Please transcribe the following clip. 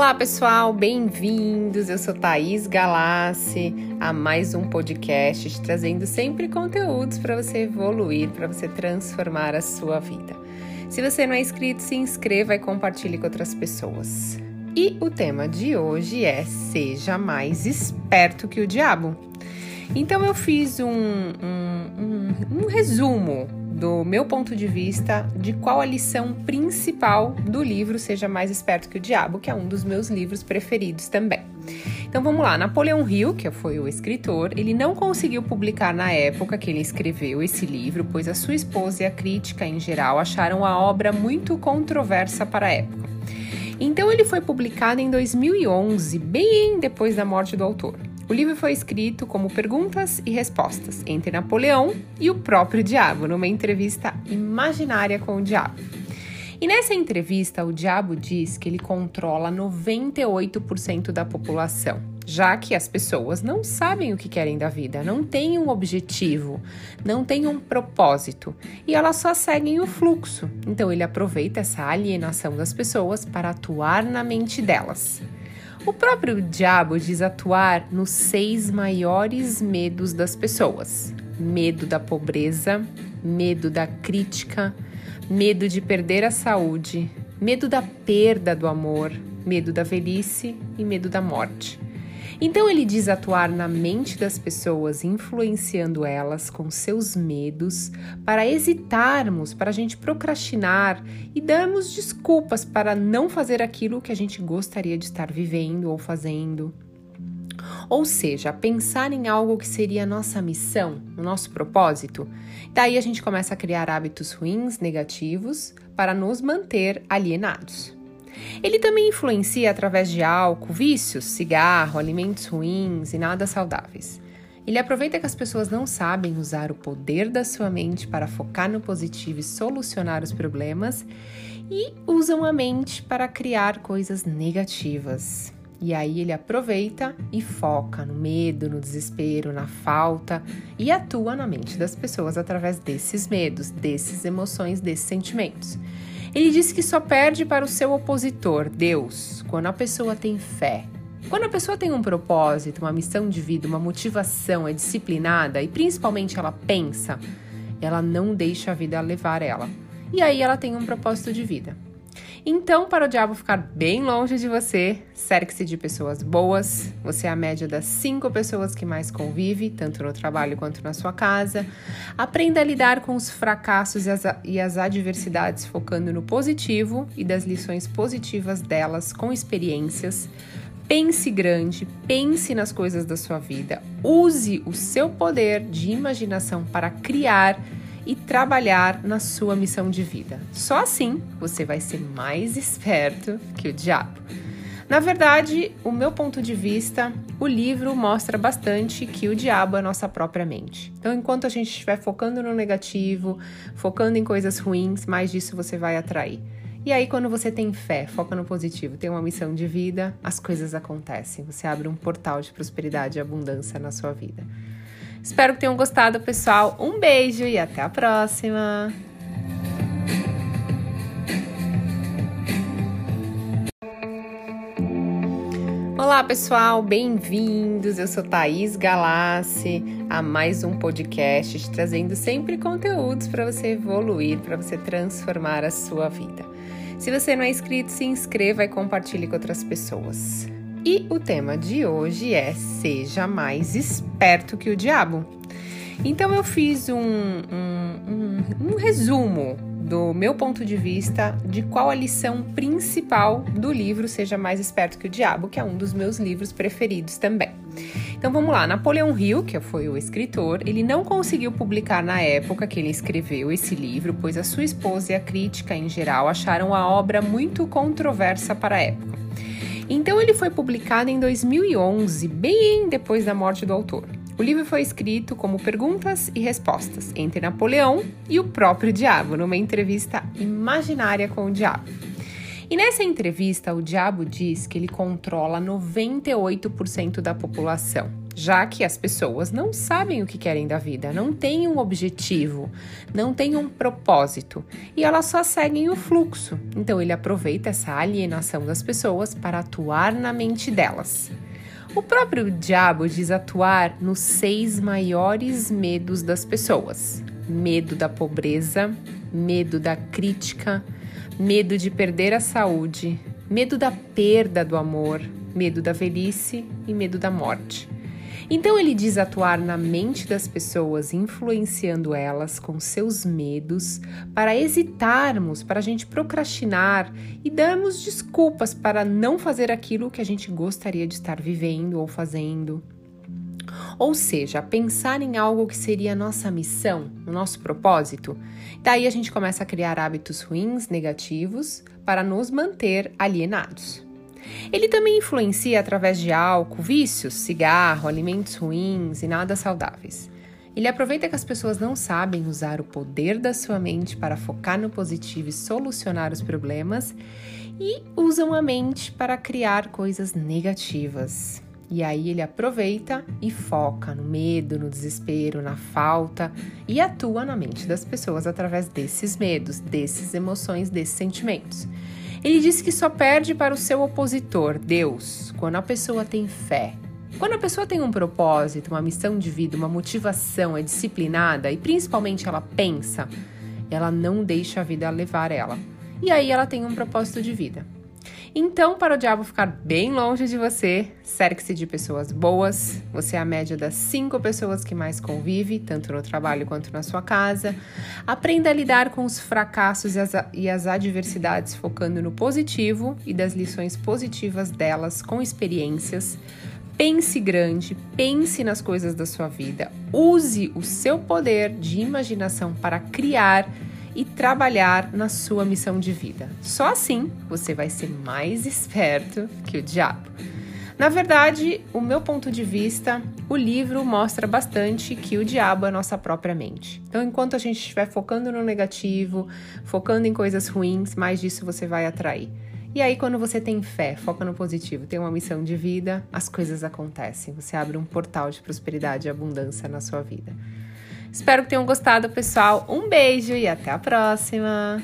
Olá pessoal, bem-vindos. Eu sou Thaís Galassi a mais um podcast trazendo sempre conteúdos para você evoluir, para você transformar a sua vida. Se você não é inscrito, se inscreva e compartilhe com outras pessoas. E o tema de hoje é Seja mais esperto que o diabo. Então eu fiz um, um, um, um resumo do meu ponto de vista, de qual a lição principal do livro Seja Mais Esperto que o Diabo, que é um dos meus livros preferidos também. Então vamos lá, Napoleão Hill, que foi o escritor, ele não conseguiu publicar na época que ele escreveu esse livro, pois a sua esposa e a crítica em geral acharam a obra muito controversa para a época. Então ele foi publicado em 2011, bem depois da morte do autor. O livro foi escrito como perguntas e respostas entre Napoleão e o próprio diabo, numa entrevista imaginária com o diabo. E nessa entrevista, o diabo diz que ele controla 98% da população, já que as pessoas não sabem o que querem da vida, não têm um objetivo, não têm um propósito e elas só seguem o fluxo. Então, ele aproveita essa alienação das pessoas para atuar na mente delas. O próprio diabo diz atuar nos seis maiores medos das pessoas: medo da pobreza, medo da crítica, medo de perder a saúde, medo da perda do amor, medo da velhice e medo da morte. Então ele diz atuar na mente das pessoas, influenciando elas com seus medos, para hesitarmos, para a gente procrastinar e darmos desculpas para não fazer aquilo que a gente gostaria de estar vivendo ou fazendo. Ou seja, pensar em algo que seria a nossa missão, o nosso propósito. Daí a gente começa a criar hábitos ruins, negativos, para nos manter alienados. Ele também influencia através de álcool, vícios, cigarro, alimentos ruins e nada saudáveis. Ele aproveita que as pessoas não sabem usar o poder da sua mente para focar no positivo e solucionar os problemas e usam a mente para criar coisas negativas. E aí ele aproveita e foca no medo, no desespero, na falta e atua na mente das pessoas através desses medos, dessas emoções, desses sentimentos. Ele disse que só perde para o seu opositor, Deus, quando a pessoa tem fé. Quando a pessoa tem um propósito, uma missão de vida, uma motivação, é disciplinada e principalmente ela pensa, ela não deixa a vida levar ela. E aí ela tem um propósito de vida. Então, para o diabo ficar bem longe de você, cerque-se de pessoas boas. Você é a média das cinco pessoas que mais convive, tanto no trabalho quanto na sua casa. Aprenda a lidar com os fracassos e as, e as adversidades, focando no positivo e das lições positivas delas com experiências. Pense grande, pense nas coisas da sua vida, use o seu poder de imaginação para criar e trabalhar na sua missão de vida. Só assim você vai ser mais esperto que o diabo. Na verdade, o meu ponto de vista, o livro mostra bastante que o diabo é nossa própria mente. Então, enquanto a gente estiver focando no negativo, focando em coisas ruins, mais disso você vai atrair. E aí, quando você tem fé, foca no positivo, tem uma missão de vida, as coisas acontecem. Você abre um portal de prosperidade e abundância na sua vida. Espero que tenham gostado, pessoal. Um beijo e até a próxima! Olá pessoal, bem-vindos. Eu sou Thaís Galassi a mais um podcast trazendo sempre conteúdos para você evoluir, para você transformar a sua vida. Se você não é inscrito, se inscreva e compartilhe com outras pessoas. E o tema de hoje é Seja mais esperto que o diabo. Então eu fiz um, um, um, um resumo do meu ponto de vista de qual a lição principal do livro Seja Mais Esperto que o Diabo, que é um dos meus livros preferidos também. Então vamos lá, Napoleão Hill, que foi o escritor, ele não conseguiu publicar na época que ele escreveu esse livro, pois a sua esposa e a crítica em geral acharam a obra muito controversa para a época. Então ele foi publicado em 2011, bem depois da morte do autor. O livro foi escrito como perguntas e respostas entre Napoleão e o próprio diabo, numa entrevista imaginária com o diabo. E nessa entrevista, o diabo diz que ele controla 98% da população, já que as pessoas não sabem o que querem da vida, não têm um objetivo, não têm um propósito e elas só seguem o fluxo. Então ele aproveita essa alienação das pessoas para atuar na mente delas. O próprio diabo diz atuar nos seis maiores medos das pessoas: medo da pobreza, medo da crítica, medo de perder a saúde, medo da perda do amor, medo da velhice e medo da morte. Então ele diz atuar na mente das pessoas, influenciando elas com seus medos, para hesitarmos, para a gente procrastinar e darmos desculpas para não fazer aquilo que a gente gostaria de estar vivendo ou fazendo. Ou seja, pensar em algo que seria a nossa missão, o nosso propósito. Daí a gente começa a criar hábitos ruins, negativos, para nos manter alienados. Ele também influencia através de álcool, vícios, cigarro, alimentos ruins e nada saudáveis. Ele aproveita que as pessoas não sabem usar o poder da sua mente para focar no positivo e solucionar os problemas e usam a mente para criar coisas negativas. E aí ele aproveita e foca no medo, no desespero, na falta e atua na mente das pessoas através desses medos, dessas emoções, desses sentimentos. Ele diz que só perde para o seu opositor, Deus, quando a pessoa tem fé. Quando a pessoa tem um propósito, uma missão de vida, uma motivação, é disciplinada e principalmente ela pensa, ela não deixa a vida levar ela. E aí ela tem um propósito de vida. Então, para o diabo ficar bem longe de você, cerque-se de pessoas boas. Você é a média das cinco pessoas que mais convive, tanto no trabalho quanto na sua casa. Aprenda a lidar com os fracassos e as, e as adversidades, focando no positivo e das lições positivas delas com experiências. Pense grande, pense nas coisas da sua vida, use o seu poder de imaginação para criar e trabalhar na sua missão de vida. Só assim você vai ser mais esperto que o diabo. Na verdade, o meu ponto de vista, o livro mostra bastante que o diabo é nossa própria mente. Então, enquanto a gente estiver focando no negativo, focando em coisas ruins, mais disso você vai atrair. E aí, quando você tem fé, foca no positivo, tem uma missão de vida, as coisas acontecem. Você abre um portal de prosperidade e abundância na sua vida. Espero que tenham gostado, pessoal. Um beijo e até a próxima!